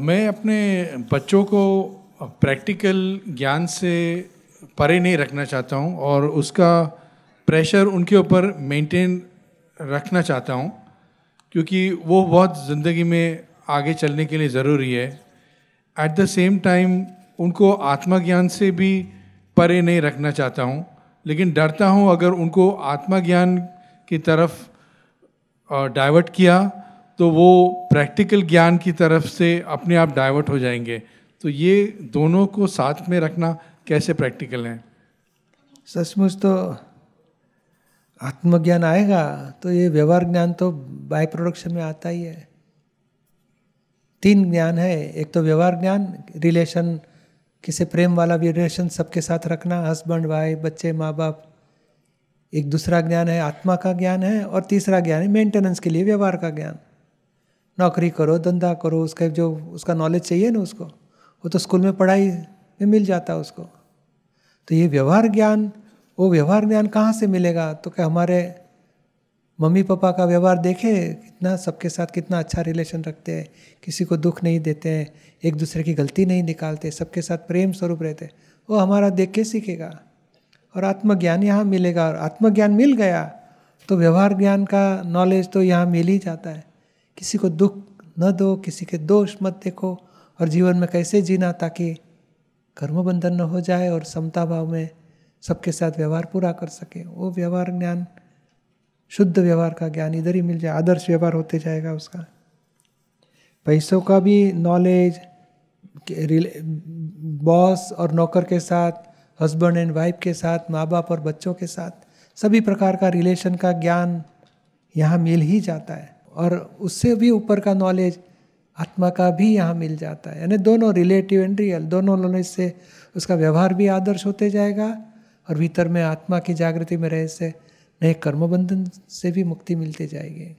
मैं अपने बच्चों को प्रैक्टिकल ज्ञान से परे नहीं रखना चाहता हूँ और उसका प्रेशर उनके ऊपर मेंटेन रखना चाहता हूँ, क्योंकि वो बहुत ज़िंदगी में आगे चलने के लिए ज़रूरी है। एट द सेम टाइम उनको आत्मज्ञान से भी परे नहीं रखना चाहता हूँ, लेकिन डरता हूँ अगर उनको आत्मज्ञान की तरफ़ डाइवर्ट किया तो वो प्रैक्टिकल ज्ञान की तरफ़ से अपने आप डाइवर्ट हो जाएँगे। तो ये दोनों को साथ में रखना कैसे प्रैक्टिकल है? सचमुच तो आत्मज्ञान आएगा तो ये व्यवहार ज्ञान तो बाय प्रोडक्शन में आता ही है। तीन ज्ञान है, एक तो व्यवहार ज्ञान, रिलेशन, किसे प्रेम वाला भी रिलेशन सबके साथ रखना, हस्बैंड, वाइफ, बच्चे माँ बाप एक दूसरा ज्ञान है, आत्मा का ज्ञान है, और तीसरा ज्ञान है, मेंटेनेंस के लिए व्यवहार का ज्ञान। नौकरी करो, धंधा करो, उसका जो, उसका नॉलेज चाहिए ना उसको। वो तो स्कूल में पढ़ाई में मिल जाता है उसको। तो ये व्यवहार ज्ञान, वो व्यवहार ज्ञान कहाँ से मिलेगा? तो क्या हमारे मम्मी पापा का व्यवहार देखे कितना सबके साथ कितना अच्छा रिलेशन रखते हैं, किसी को दुख नहीं देते हैं, एक दूसरे की गलती नहीं निकालते, सबके साथ प्रेम स्वरूप रहते वो हमारा देख के सीखेगा। और आत्मज्ञान यहाँ मिलेगा और आत्मज्ञान मिल गया तो व्यवहार ज्ञान का नॉलेज तो यहाँ मिल ही जाता है। किसी को दुख न दो, किसी के दोष मत देखो और जीवन में कैसे जीना ताकि कर्म बंधन न हो जाए और समता भाव में सबके साथ व्यवहार पूरा कर सके। वो व्यवहार ज्ञान, शुद्ध व्यवहार का ज्ञान इधर ही मिल जाए, आदर्श व्यवहार होते जाएगा उसका। पैसों का भी नॉलेज बॉस और नौकर के साथ हस्बैंड एंड वाइफ के साथ माँ बाप और बच्चों के साथ, सभी प्रकार का रिलेशन का ज्ञान यहाँ मिल ही जाता है। और उससे भी ऊपर का नॉलेज आत्मा का भी यहाँ मिल जाता है। यानी दोनों रिलेटिव एंड रियल दोनों लोने से उसका व्यवहार भी आदर्श होते जाएगा और भीतर में आत्मा की जागृति में रहे से नए कर्मबंधन से भी मुक्ति मिलती जाएगी।